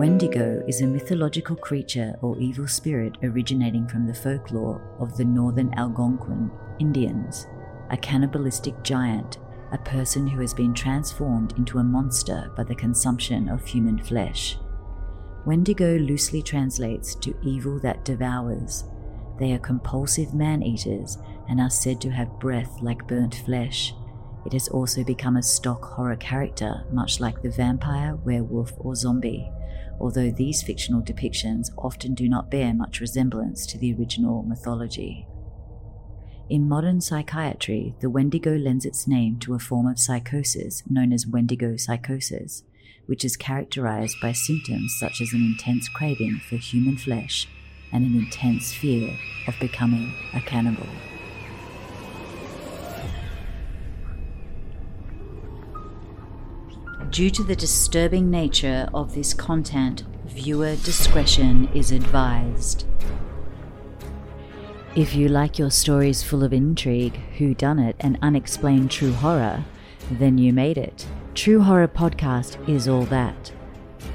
Wendigo is a mythological creature or evil spirit originating from the folklore of the northern Algonquin Indians, a cannibalistic giant, a person who has been transformed into a monster by the consumption of human flesh. Wendigo loosely translates to evil that devours. They are compulsive man eaters and are said to have breath like burnt flesh. It has also become a stock horror character, much like the vampire, werewolf, or zombie, although these fictional depictions often do not bear much resemblance to the original mythology. In modern psychiatry, the Wendigo lends its name to a form of psychosis known as Wendigo psychosis, which is characterized by symptoms such as an intense craving for human flesh and an intense fear of becoming a cannibal. Due to the disturbing nature of this content, viewer discretion is advised. If you like your stories full of intrigue, whodunit, and unexplained true horror, then you made it. True Horror Podcast is all that.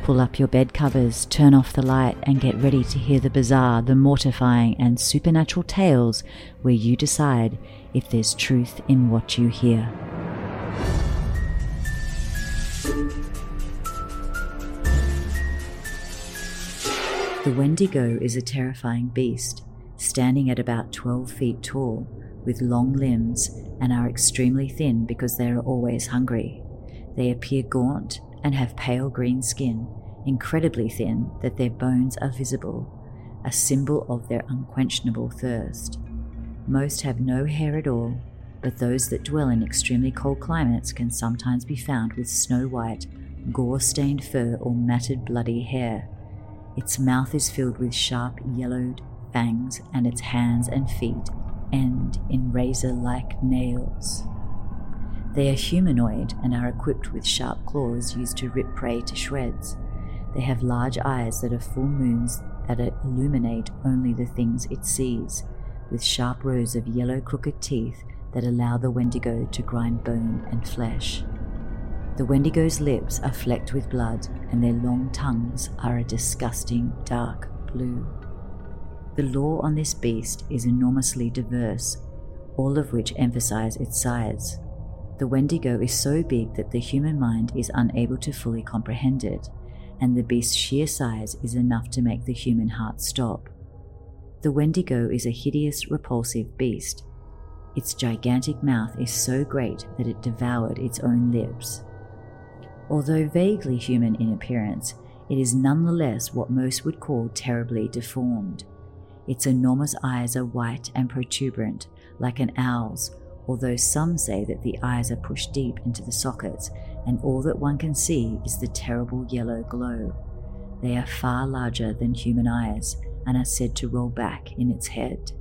Pull up your bed covers, turn off the light, and get ready to hear the bizarre, the mortifying, and supernatural tales where you decide if there's truth in what you hear. The Wendigo is a terrifying beast, standing at about 12 feet tall, with long limbs, and are extremely thin because they are always hungry. They appear gaunt and have pale green skin, incredibly thin that their bones are visible, a symbol of their unquenchable thirst. Most have no hair at all, but those that dwell in extremely cold climates can sometimes be found with snow white, gore stained fur or matted bloody hair. Its mouth is filled with sharp yellowed fangs, and its hands and feet end in razor like nails. They are humanoid and are equipped with sharp claws used to rip prey to shreds. They have large eyes that are full moons that illuminate only the things it sees, with sharp rows of yellow crooked teeth that allow the Wendigo to grind bone and flesh. The Wendigo's lips are flecked with blood, and their long tongues are a disgusting dark blue. The lore on this beast is enormously diverse, all of which emphasize its size. The Wendigo is so big that the human mind is unable to fully comprehend it, and the beast's sheer size is enough to make the human heart stop. The Wendigo is a hideous, repulsive beast. Its gigantic mouth is so great that it devoured its own lips. Although vaguely human in appearance, it is nonetheless what most would call terribly deformed. Its enormous eyes are white and protuberant, like an owl's, although some say that the eyes are pushed deep into the sockets and all that one can see is the terrible yellow glow. They are far larger than human eyes and are said to roll back in its head.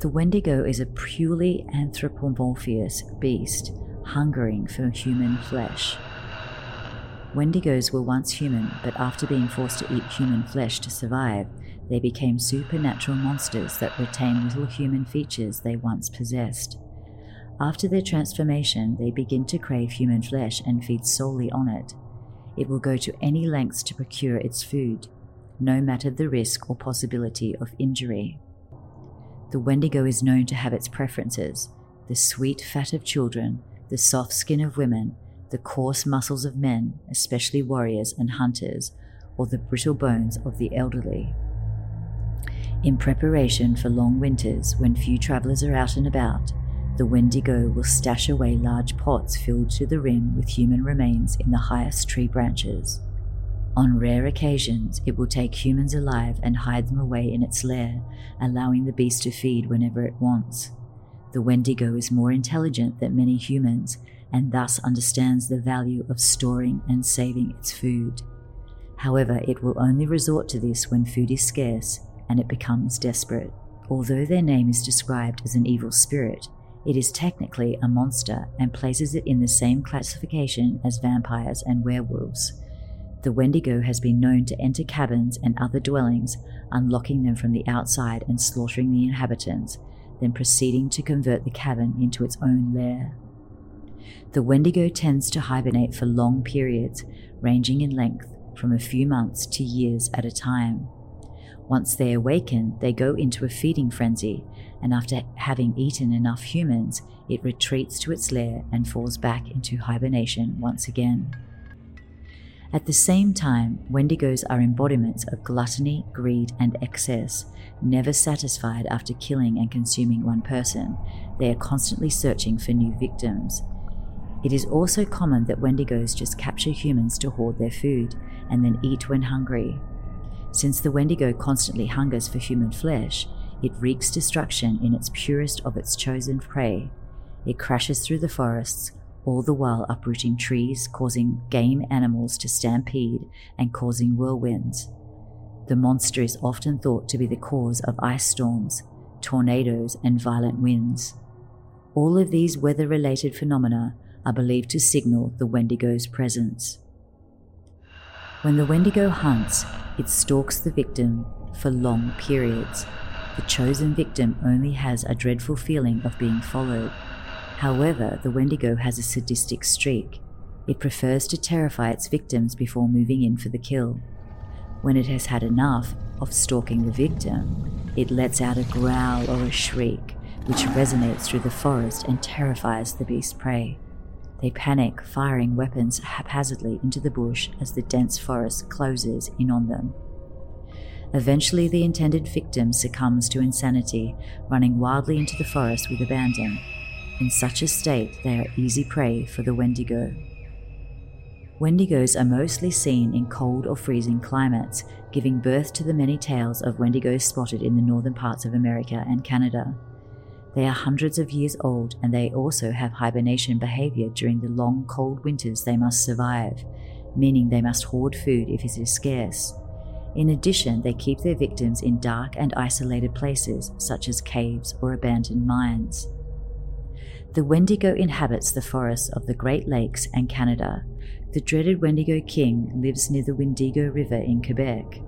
The Wendigo is a purely anthropomorphous beast hungering for human flesh. Wendigos were once human, but after being forced to eat human flesh to survive, they became supernatural monsters that retain little human features they once possessed. After their transformation, they begin to crave human flesh and feed solely on it. It will go to any lengths to procure its food, no matter the risk or possibility of injury. The Wendigo is known to have its preferences the sweet fat of children, the soft skin of women, the coarse muscles of men, especially warriors and hunters, or the brittle bones of the elderly. In preparation for long winters when few travellers are out and about, the Wendigo will stash away large pots filled to the rim with human remains in the highest tree branches. On rare occasions, it will take humans alive and hide them away in its lair, allowing the beast to feed whenever it wants. The Wendigo is more intelligent than many humans and thus understands the value of storing and saving its food. However, it will only resort to this when food is scarce and it becomes desperate. Although their name is described as an evil spirit, it is technically a monster and places it in the same classification as vampires and werewolves. The Wendigo has been known to enter cabins and other dwellings, unlocking them from the outside and slaughtering the inhabitants, then proceeding to convert the cabin into its own lair. The Wendigo tends to hibernate for long periods, ranging in length from a few months to years at a time. Once they awaken, they go into a feeding frenzy, and after having eaten enough humans, it retreats to its lair and falls back into hibernation once again. At the same time, Wendigos are embodiments of gluttony, greed, and excess. Never satisfied after killing and consuming one person, they are constantly searching for new victims. It is also common that Wendigos just capture humans to hoard their food and then eat when hungry. Since the Wendigo constantly hungers for human flesh, it wreaks destruction in its purest of its chosen prey. It crashes through the forests, all the while uprooting trees, causing game animals to stampede and causing whirlwinds. The monster is often thought to be the cause of ice storms, tornadoes, and violent winds. All of these weather related phenomena are believed to signal the Wendigo's presence. When the Wendigo hunts, it stalks the victim for long periods. The chosen victim only has a dreadful feeling of being followed. However, the Wendigo has a sadistic streak. It prefers to terrify its victims before moving in for the kill. When it has had enough of stalking the victim, it lets out a growl or a shriek, which resonates through the forest and terrifies the beast prey. They panic, firing weapons haphazardly into the bush as the dense forest closes in on them. Eventually, the intended victim succumbs to insanity, running wildly into the forest with abandon. In such a state, they are easy prey for the Wendigo. Wendigos are mostly seen in cold or freezing climates, giving birth to the many tales of Wendigos spotted in the northern parts of America and Canada. They are hundreds of years old and they also have hibernation behavior during the long cold winters they must survive, meaning they must hoard food if it is scarce. In addition, they keep their victims in dark and isolated places such as caves or abandoned mines. The Wendigo inhabits the forests of the Great Lakes and Canada. The dreaded Wendigo King lives near the Wendigo River in Quebec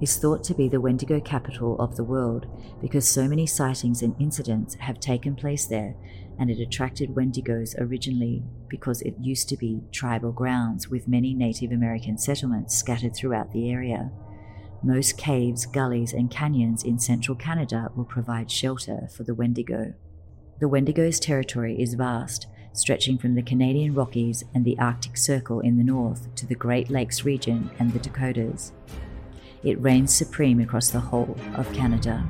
is thought to be the Wendigo capital of the world because so many sightings and incidents have taken place there, and it attracted Wendigos originally because it used to be tribal grounds with many Native American settlements scattered throughout the area. Most caves, gullies, and canyons in central Canada will provide shelter for the Wendigo. The Wendigo's territory is vast, stretching from the Canadian Rockies and the Arctic Circle in the north to the Great Lakes region and the Dakotas. It reigns supreme across the whole of Canada.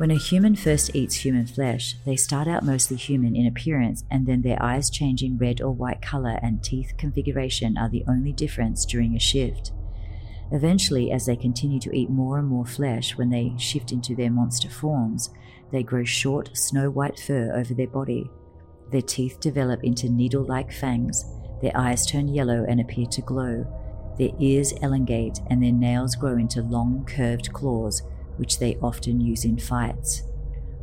When a human first eats human flesh, they start out mostly human in appearance and then their eyes change in red or white color and teeth configuration are the only difference during a shift. Eventually, as they continue to eat more and more flesh when they shift into their monster forms, they grow short, snow white fur over their body. Their teeth develop into needle like fangs, their eyes turn yellow and appear to glow, their ears elongate, and their nails grow into long, curved claws, which they often use in fights.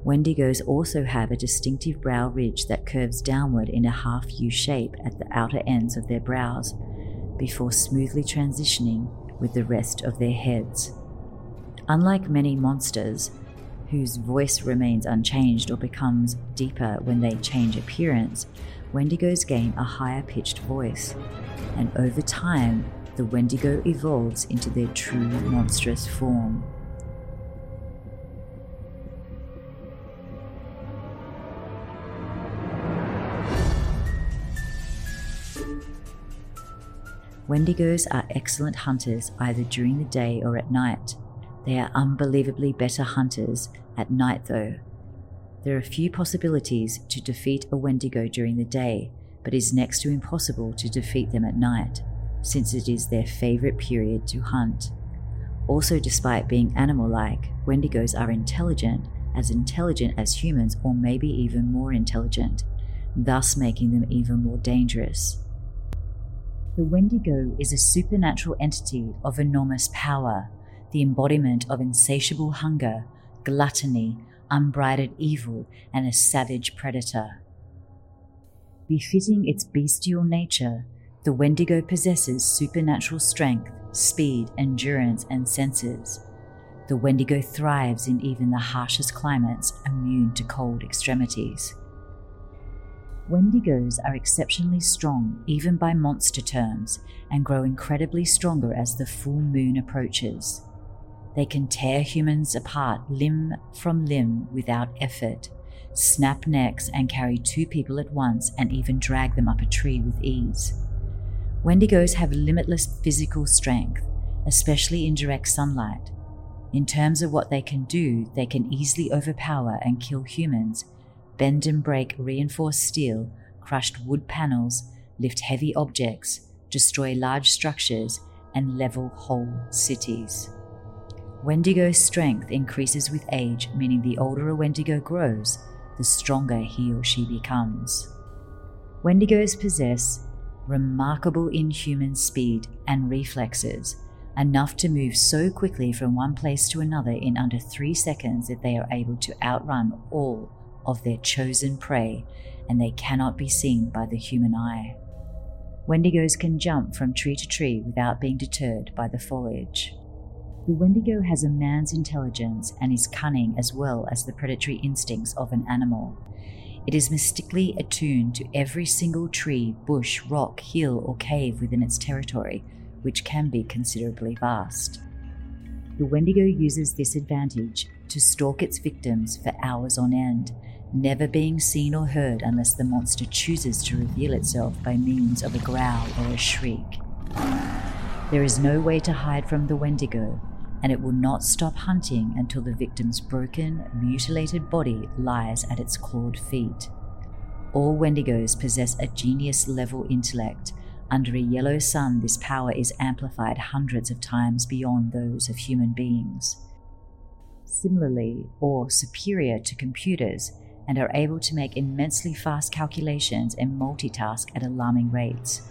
Wendigos also have a distinctive brow ridge that curves downward in a half U shape at the outer ends of their brows, before smoothly transitioning with the rest of their heads. Unlike many monsters, whose voice remains unchanged or becomes deeper when they change appearance, Wendigos gain a higher pitched voice. And over time, the Wendigo evolves into their true monstrous form. Wendigos are excellent hunters either during the day or at night. They are unbelievably better hunters at night, though. There are few possibilities to defeat a Wendigo during the day, but it is next to impossible to defeat them at night, since it is their favorite period to hunt. Also, despite being animal like, Wendigos are intelligent, as intelligent as humans, or maybe even more intelligent, thus making them even more dangerous. The Wendigo is a supernatural entity of enormous power the embodiment of insatiable hunger, gluttony, unbridled evil, and a savage predator. Befitting its bestial nature, the Wendigo possesses supernatural strength, speed, endurance, and senses. The Wendigo thrives in even the harshest climates, immune to cold extremities. Wendigos are exceptionally strong, even by monster terms, and grow incredibly stronger as the full moon approaches. They can tear humans apart limb from limb without effort, snap necks, and carry two people at once, and even drag them up a tree with ease. Wendigos have limitless physical strength, especially in direct sunlight. In terms of what they can do, they can easily overpower and kill humans bend and break reinforced steel, crushed wood panels, lift heavy objects, destroy large structures, and level whole cities. Wendigo's strength increases with age, meaning the older a Wendigo grows, the stronger he or she becomes. Wendigos possess remarkable inhuman speed and reflexes, enough to move so quickly from one place to another in under three seconds that they are able to outrun all of their chosen prey, and they cannot be seen by the human eye. Wendigos can jump from tree to tree without being deterred by the foliage. The Wendigo has a man's intelligence and is cunning as well as the predatory instincts of an animal. It is mystically attuned to every single tree, bush, rock, hill, or cave within its territory, which can be considerably vast. The Wendigo uses this advantage to stalk its victims for hours on end, never being seen or heard unless the monster chooses to reveal itself by means of a growl or a shriek. There is no way to hide from the Wendigo, and it will not stop hunting until the victim's broken, mutilated body lies at its clawed feet. All Wendigos possess a genius level intellect. Under a yellow sun, this power is amplified hundreds of times beyond those of human beings. Similarly, or superior to computers, and are able to make immensely fast calculations and multitask at alarming rates.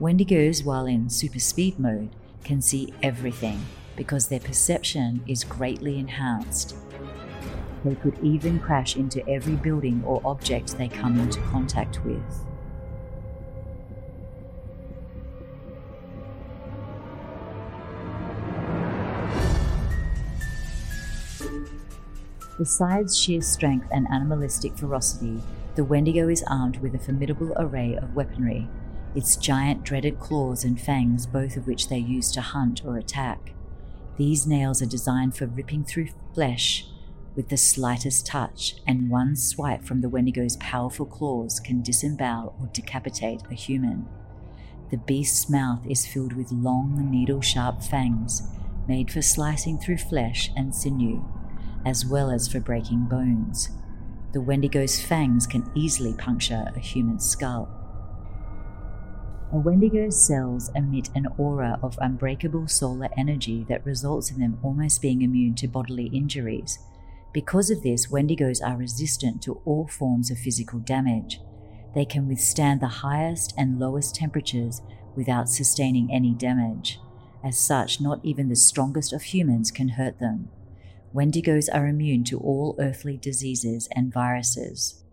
Wendigos, while in super speed mode, can see everything because their perception is greatly enhanced. They could even crash into every building or object they come into contact with. Besides sheer strength and animalistic ferocity, the Wendigo is armed with a formidable array of weaponry, its giant dreaded claws and fangs, both of which they use to hunt or attack. These nails are designed for ripping through flesh with the slightest touch, and one swipe from the Wendigo's powerful claws can disembowel or decapitate a human. The beast's mouth is filled with long, needle sharp fangs, made for slicing through flesh and sinew as well as for breaking bones. The Wendigo's fangs can easily puncture a human skull. A Wendigo's cells emit an aura of unbreakable solar energy that results in them almost being immune to bodily injuries. Because of this, Wendigos are resistant to all forms of physical damage. They can withstand the highest and lowest temperatures without sustaining any damage. As such, not even the strongest of humans can hurt them. Wendigos are immune to all earthly diseases and viruses.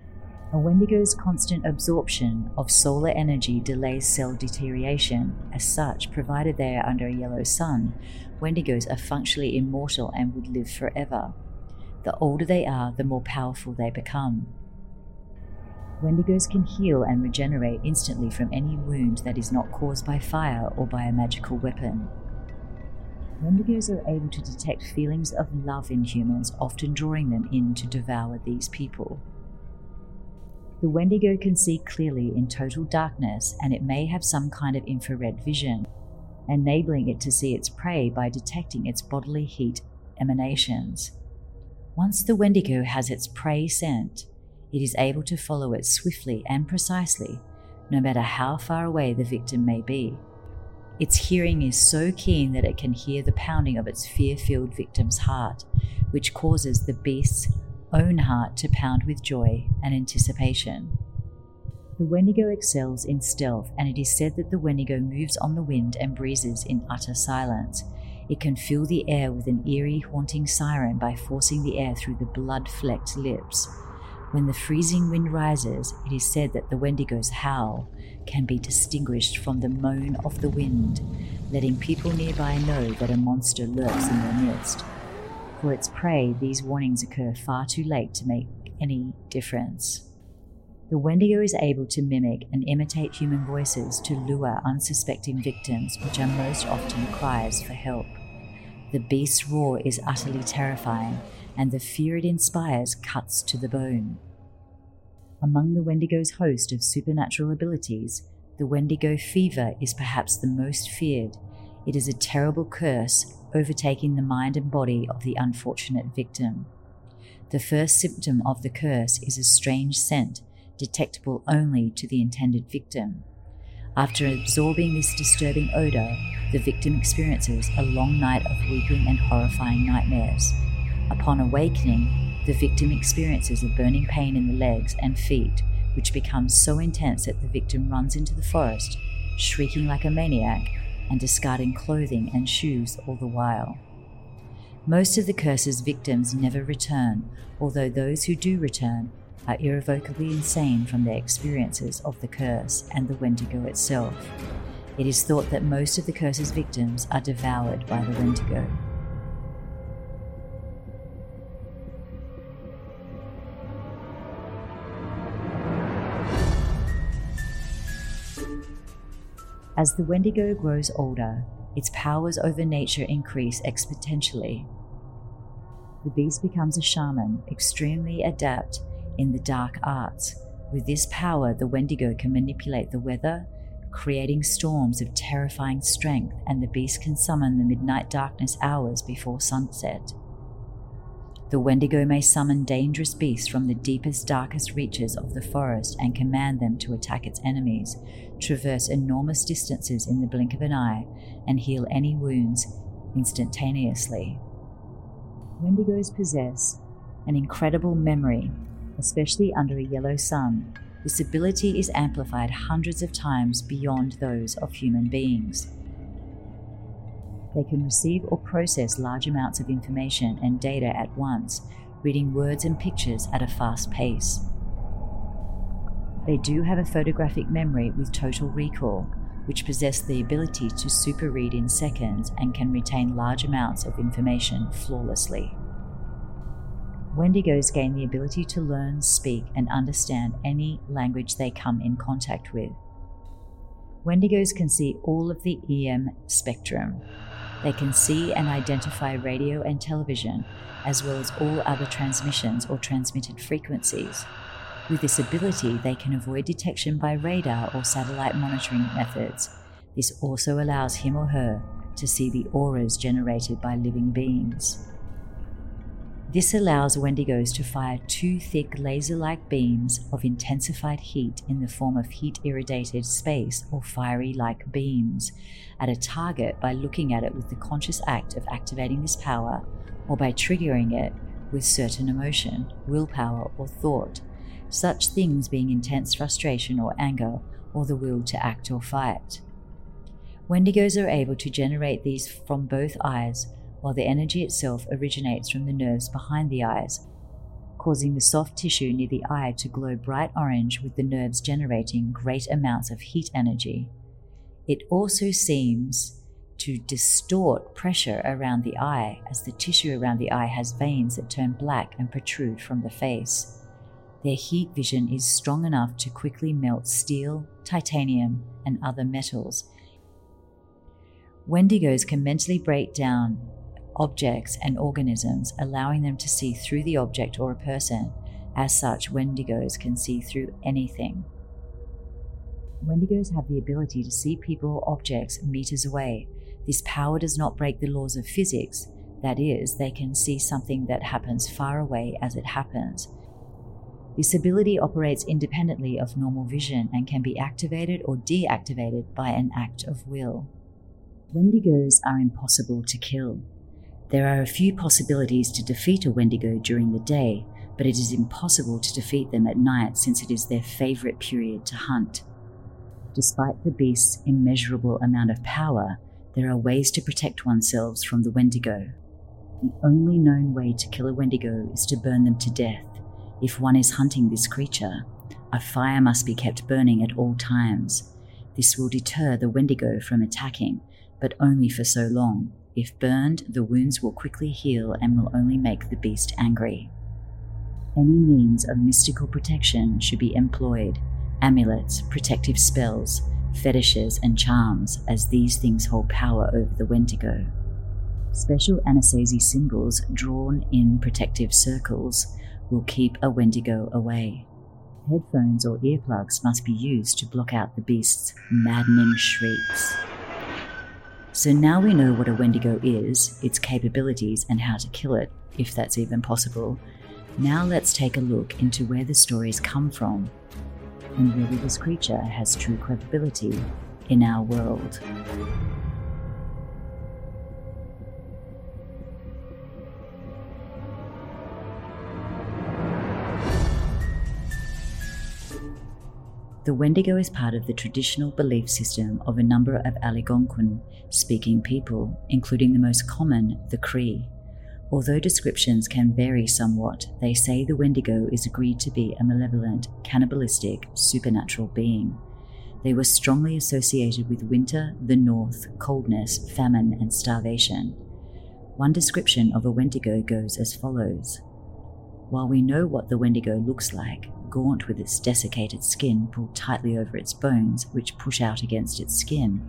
A Wendigo's constant absorption of solar energy delays cell deterioration. As such, provided they are under a yellow sun, Wendigos are functionally immortal and would live forever. The older they are, the more powerful they become. Wendigos can heal and regenerate instantly from any wound that is not caused by fire or by a magical weapon. Wendigos are able to detect feelings of love in humans, often drawing them in to devour these people. The Wendigo can see clearly in total darkness, and it may have some kind of infrared vision, enabling it to see its prey by detecting its bodily heat emanations. Once the Wendigo has its prey scent, it is able to follow it swiftly and precisely, no matter how far away the victim may be. Its hearing is so keen that it can hear the pounding of its fear filled victim's heart, which causes the beast's own heart to pound with joy and anticipation. The Wendigo excels in stealth, and it is said that the Wendigo moves on the wind and breezes in utter silence. It can fill the air with an eerie, haunting siren by forcing the air through the blood flecked lips. When the freezing wind rises, it is said that the Wendigo's howl can be distinguished from the moan of the wind, letting people nearby know that a monster lurks in their midst. For its prey, these warnings occur far too late to make any difference. The Wendigo is able to mimic and imitate human voices to lure unsuspecting victims, which are most often cries for help. The beast's roar is utterly terrifying, and the fear it inspires cuts to the bone. Among the Wendigo's host of supernatural abilities, the Wendigo fever is perhaps the most feared. It is a terrible curse overtaking the mind and body of the unfortunate victim. The first symptom of the curse is a strange scent, detectable only to the intended victim. After absorbing this disturbing odor, the victim experiences a long night of weeping and horrifying nightmares. Upon awakening, the victim experiences a burning pain in the legs and feet, which becomes so intense that the victim runs into the forest, shrieking like a maniac and discarding clothing and shoes all the while. Most of the curse's victims never return, although those who do return are irrevocably insane from their experiences of the curse and the Wendigo itself. It is thought that most of the curse's victims are devoured by the Wendigo. As the Wendigo grows older, its powers over nature increase exponentially. The beast becomes a shaman, extremely adept in the dark arts. With this power, the Wendigo can manipulate the weather, creating storms of terrifying strength, and the beast can summon the midnight darkness hours before sunset. The Wendigo may summon dangerous beasts from the deepest, darkest reaches of the forest and command them to attack its enemies, traverse enormous distances in the blink of an eye, and heal any wounds instantaneously. Wendigos possess an incredible memory, especially under a yellow sun. This ability is amplified hundreds of times beyond those of human beings. They can receive or process large amounts of information and data at once, reading words and pictures at a fast pace. They do have a photographic memory with total recall, which possess the ability to super read in seconds and can retain large amounts of information flawlessly. Wendigos gain the ability to learn, speak, and understand any language they come in contact with. Wendigos can see all of the EM spectrum, they can see and identify radio and television, as well as all other transmissions or transmitted frequencies. With this ability, they can avoid detection by radar or satellite monitoring methods. This also allows him or her to see the auras generated by living beings. This allows Wendigos to fire two thick laser like beams of intensified heat in the form of heat irradiated space or fiery like beams at a target by looking at it with the conscious act of activating this power or by triggering it with certain emotion, willpower, or thought, such things being intense frustration or anger or the will to act or fight. Wendigos are able to generate these from both eyes while the energy itself originates from the nerves behind the eyes, causing the soft tissue near the eye to glow bright orange with the nerves generating great amounts of heat energy. It also seems to distort pressure around the eye as the tissue around the eye has veins that turn black and protrude from the face. Their heat vision is strong enough to quickly melt steel, titanium, and other metals. Wendigos can mentally break down objects, and organisms, allowing them to see through the object or a person. As such, Wendigos can see through anything. Wendigos have the ability to see people or objects meters away. This power does not break the laws of physics, that is, they can see something that happens far away as it happens. This ability operates independently of normal vision and can be activated or deactivated by an act of will. Wendigos are impossible to kill. There are a few possibilities to defeat a Wendigo during the day, but it is impossible to defeat them at night since it is their favourite period to hunt. Despite the beast's immeasurable amount of power, there are ways to protect oneself from the Wendigo. The only known way to kill a Wendigo is to burn them to death. If one is hunting this creature, a fire must be kept burning at all times. This will deter the Wendigo from attacking, but only for so long. If burned, the wounds will quickly heal and will only make the beast angry. Any means of mystical protection should be employed amulets, protective spells, fetishes, and charms, as these things hold power over the Wendigo. Special Anasazi symbols drawn in protective circles will keep a Wendigo away. Headphones or earplugs must be used to block out the beast's maddening shrieks. So now we know what a Wendigo is, its capabilities, and how to kill it, if that's even possible. Now let's take a look into where the stories come from and whether this creature has true credibility in our world. The Wendigo is part of the traditional belief system of a number of Algonquin speaking people, including the most common, the Cree. Although descriptions can vary somewhat, they say the Wendigo is agreed to be a malevolent, cannibalistic, supernatural being. They were strongly associated with winter, the north, coldness, famine, and starvation. One description of a Wendigo goes as follows While we know what the Wendigo looks like, gaunt with its desiccated skin pulled tightly over its bones, which push out against its skin,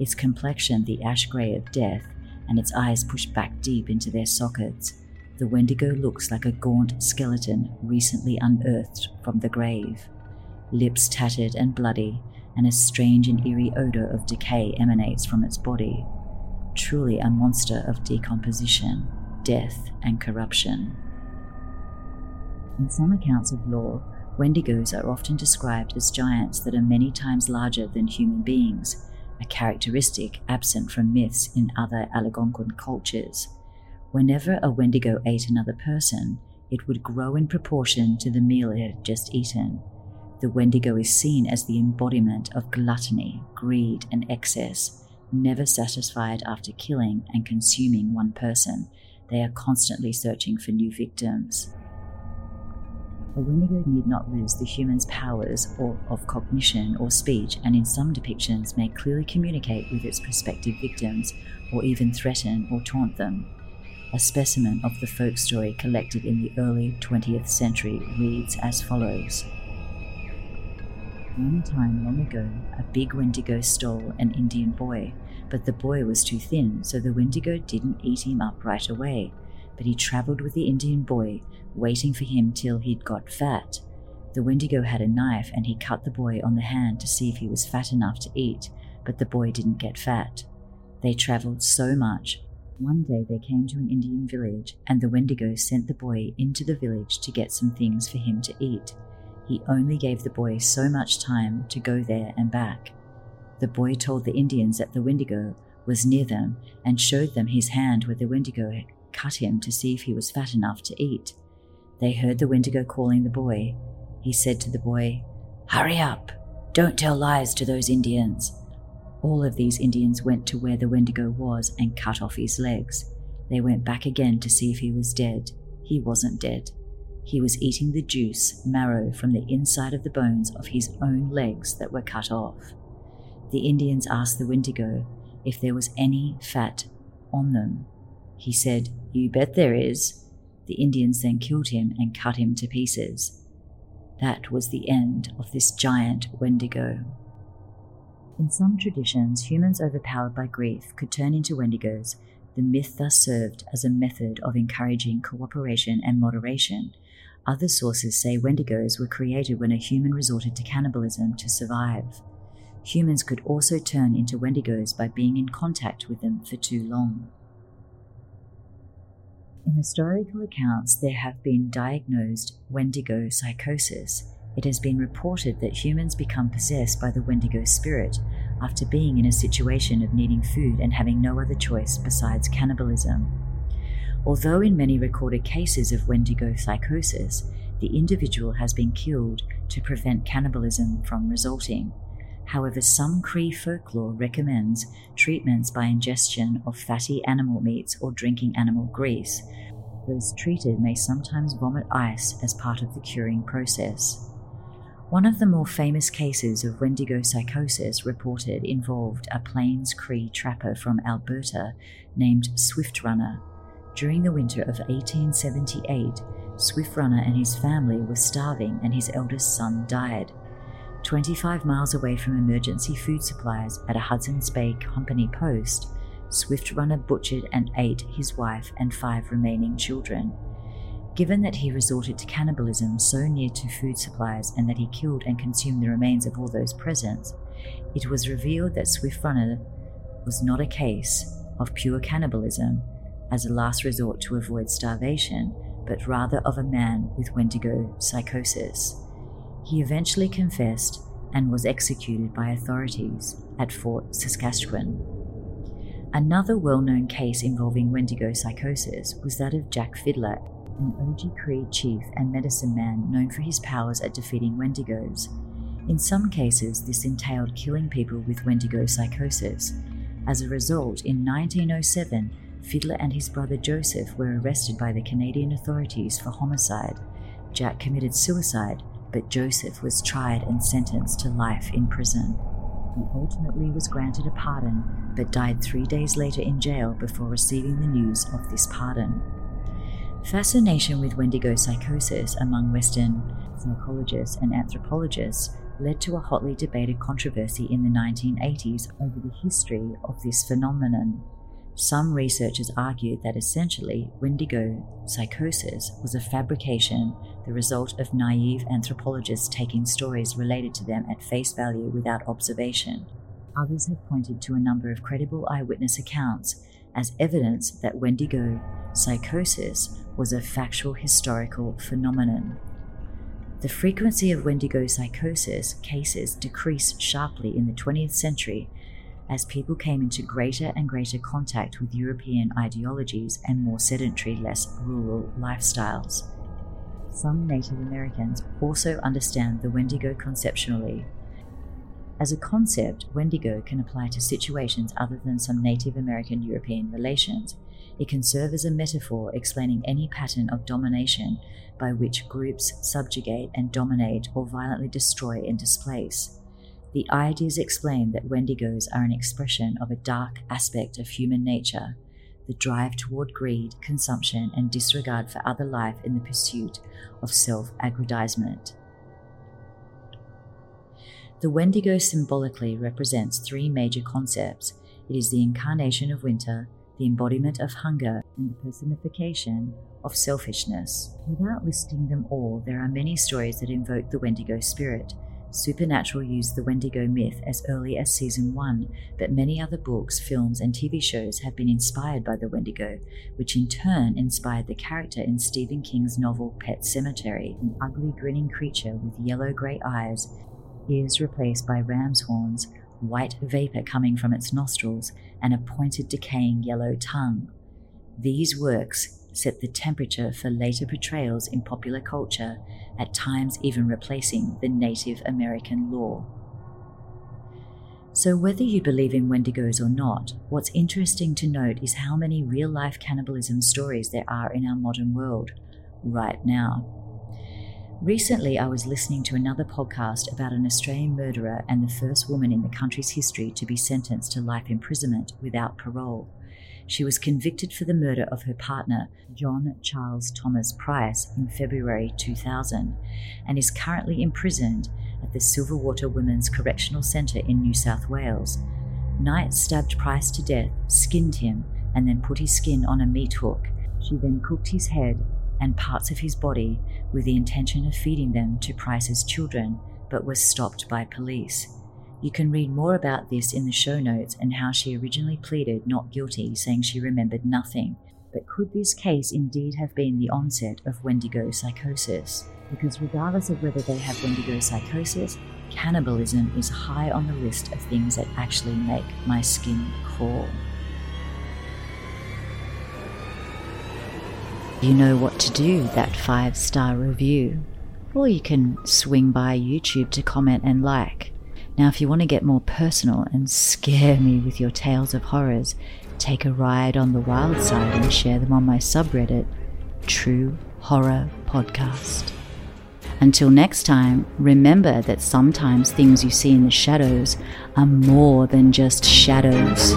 its complexion the ash grey of death, and its eyes pushed back deep into their sockets. The Wendigo looks like a gaunt skeleton recently unearthed from the grave. Lips tattered and bloody, and a strange and eerie odour of decay emanates from its body. Truly a monster of decomposition, death, and corruption. In some accounts of lore, Wendigos are often described as giants that are many times larger than human beings, a characteristic absent from myths in other Algonquin cultures. Whenever a Wendigo ate another person, it would grow in proportion to the meal it had just eaten. The Wendigo is seen as the embodiment of gluttony, greed, and excess, never satisfied after killing and consuming one person. They are constantly searching for new victims a Wendigo need not lose the human's powers or of cognition or speech, and in some depictions may clearly communicate with its prospective victims, or even threaten or taunt them. A specimen of the folk story collected in the early 20th century reads as follows. One time long ago, a big Wendigo stole an Indian boy, but the boy was too thin, so the Wendigo didn't eat him up right away, but he travelled with the Indian boy waiting for him till he'd got fat. The Wendigo had a knife and he cut the boy on the hand to see if he was fat enough to eat, but the boy didn't get fat. They travelled so much. One day they came to an Indian village, and the Wendigo sent the boy into the village to get some things for him to eat. He only gave the boy so much time to go there and back. The boy told the Indians that the Wendigo was near them and showed them his hand where the Wendigo had cut him to see if he was fat enough to eat. They heard the Wendigo calling the boy. He said to the boy, Hurry up! Don't tell lies to those Indians. All of these Indians went to where the Wendigo was and cut off his legs. They went back again to see if he was dead. He wasn't dead. He was eating the juice, marrow from the inside of the bones of his own legs that were cut off. The Indians asked the Wendigo if there was any fat on them. He said, You bet there is. The Indians then killed him and cut him to pieces. That was the end of this giant Wendigo. In some traditions, humans overpowered by grief could turn into Wendigos. The myth thus served as a method of encouraging cooperation and moderation. Other sources say Wendigos were created when a human resorted to cannibalism to survive. Humans could also turn into Wendigos by being in contact with them for too long. In historical accounts, there have been diagnosed Wendigo psychosis. It has been reported that humans become possessed by the Wendigo spirit after being in a situation of needing food and having no other choice besides cannibalism. Although in many recorded cases of Wendigo psychosis, the individual has been killed to prevent cannibalism from resulting. However, some Cree folklore recommends treatments by ingestion of fatty animal meats or drinking animal grease. Those treated may sometimes vomit ice as part of the curing process. One of the more famous cases of Wendigo psychosis reported involved a Plains Cree trapper from Alberta named Swift Runner. During the winter of 1878, Swift Runner and his family were starving and his eldest son died. 25 miles away from emergency food supplies at a Hudson's Bay Company post, Swift Runner butchered and ate his wife and five remaining children. Given that he resorted to cannibalism so near to food supplies and that he killed and consumed the remains of all those present, it was revealed that Swift Runner was not a case of pure cannibalism as a last resort to avoid starvation, but rather of a man with Wendigo psychosis. He eventually confessed and was executed by authorities at Fort Saskatchewan. Another well known case involving Wendigo psychosis was that of Jack Fiddler, an Oji-Cree chief and medicine man known for his powers at defeating Wendigos. In some cases, this entailed killing people with Wendigo psychosis. As a result, in 1907, Fiddler and his brother Joseph were arrested by the Canadian authorities for homicide. Jack committed suicide, but Joseph was tried and sentenced to life in prison. He ultimately was granted a pardon, but died three days later in jail before receiving the news of this pardon. Fascination with Wendigo psychosis among Western psychologists and anthropologists led to a hotly debated controversy in the 1980s over the history of this phenomenon. Some researchers argued that essentially Wendigo psychosis was a fabrication, the result of naive anthropologists taking stories related to them at face value without observation. Others have pointed to a number of credible eyewitness accounts as evidence that Wendigo psychosis was a factual historical phenomenon. The frequency of Wendigo psychosis cases decreased sharply in the 20th century as people came into greater and greater contact with European ideologies and more sedentary, less rural lifestyles. Some Native Americans also understand the Wendigo conceptually. As a concept, Wendigo can apply to situations other than some Native American European relations, it can serve as a metaphor explaining any pattern of domination by which groups subjugate and dominate or violently destroy and displace. The ideas explain that Wendigos are an expression of a dark aspect of human nature, the drive toward greed, consumption, and disregard for other life in the pursuit of self aggrandizement. The Wendigo symbolically represents three major concepts it is the incarnation of winter, the embodiment of hunger, and the personification of selfishness. Without listing them all, there are many stories that invoke the Wendigo spirit. Supernatural used the Wendigo myth as early as season 1, but many other books, films, and TV shows have been inspired by the Wendigo, which in turn inspired the character in Stephen King's novel Pet Sematary, an ugly grinning creature with yellow grey eyes, ears replaced by ram's horns, white vapor coming from its nostrils, and a pointed, decaying yellow tongue. These works set the temperature for later portrayals in popular culture, at times even replacing the Native American lore. So, whether you believe in Wendigos or not, what's interesting to note is how many real life cannibalism stories there are in our modern world right now. Recently, I was listening to another podcast about an Australian murderer and the first woman in the country's history to be sentenced to life imprisonment without parole. She was convicted for the murder of her partner, John Charles Thomas Price, in February 2000, and is currently imprisoned at the Silverwater Women's Correctional Centre in New South Wales. Knight stabbed Price to death, skinned him, and then put his skin on a meat hook. She then cooked his head and parts of his body with the intention of feeding them to Price's children, but was stopped by police. You can read more about this in the show notes and how she originally pleaded not guilty, saying she remembered nothing. But could this case indeed have been the onset of Wendigo psychosis? Because regardless of whether they have Wendigo psychosis, cannibalism is high on the list of things that actually make my skin crawl. you know what to do, that five star review. Or you can swing by YouTube to comment and like. Now, if you want to get more personal and scare me with your tales of horrors, take a ride on the wild side and share them on my subreddit, True Horror Podcast. Until next time, remember that sometimes things you see in the shadows are more than just shadows.